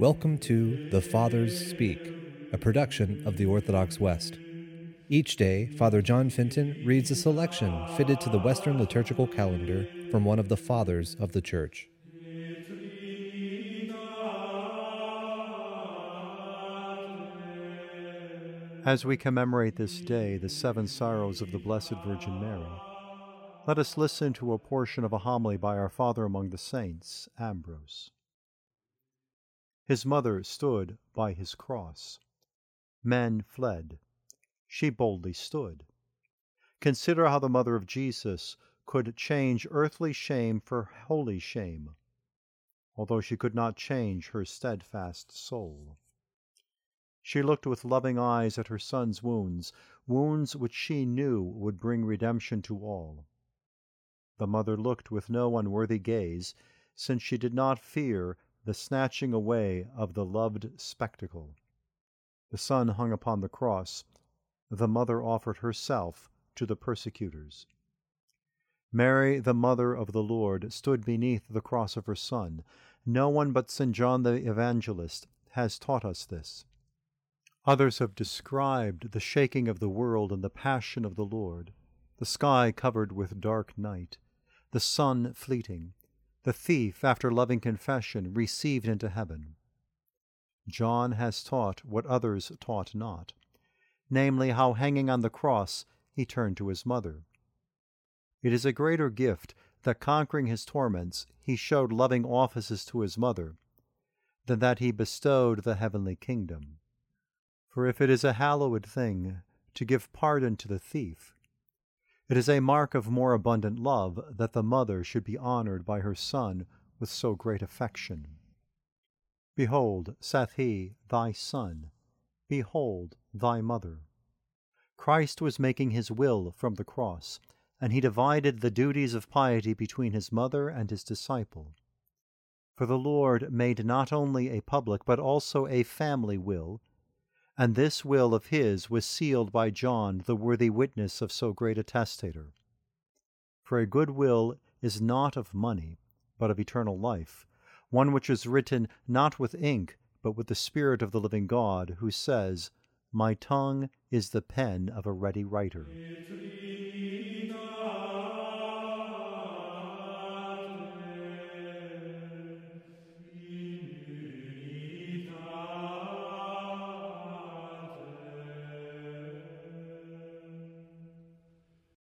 Welcome to The Fathers Speak, a production of the Orthodox West. Each day, Father John Fenton reads a selection fitted to the Western liturgical calendar from one of the Fathers of the Church. As we commemorate this day the seven sorrows of the Blessed Virgin Mary, let us listen to a portion of a homily by our Father among the Saints, Ambrose. His mother stood by his cross. Men fled. She boldly stood. Consider how the mother of Jesus could change earthly shame for holy shame, although she could not change her steadfast soul. She looked with loving eyes at her son's wounds, wounds which she knew would bring redemption to all. The mother looked with no unworthy gaze, since she did not fear the snatching away of the loved spectacle. The Son hung upon the cross. The Mother offered herself to the persecutors. Mary, the Mother of the Lord, stood beneath the cross of her Son. No one but St. John the Evangelist has taught us this. Others have described the shaking of the world and the passion of the Lord, the sky covered with dark night, the sun fleeting, the thief, after loving confession, received into heaven. John has taught what others taught not, namely, how hanging on the cross he turned to his mother. It is a greater gift that conquering his torments he showed loving offices to his mother, than that he bestowed the heavenly kingdom. For if it is a hallowed thing to give pardon to the thief, it is a mark of more abundant love that the mother should be honored by her son with so great affection. Behold, saith he, thy son. Behold, thy mother. Christ was making his will from the cross, and he divided the duties of piety between his mother and his disciple. For the Lord made not only a public, but also a family will, and this will of his was sealed by John, the worthy witness of so great a testator. For a good will is not of money, but of eternal life, one which is written not with ink, but with the Spirit of the living God, who says, My tongue is the pen of a ready writer.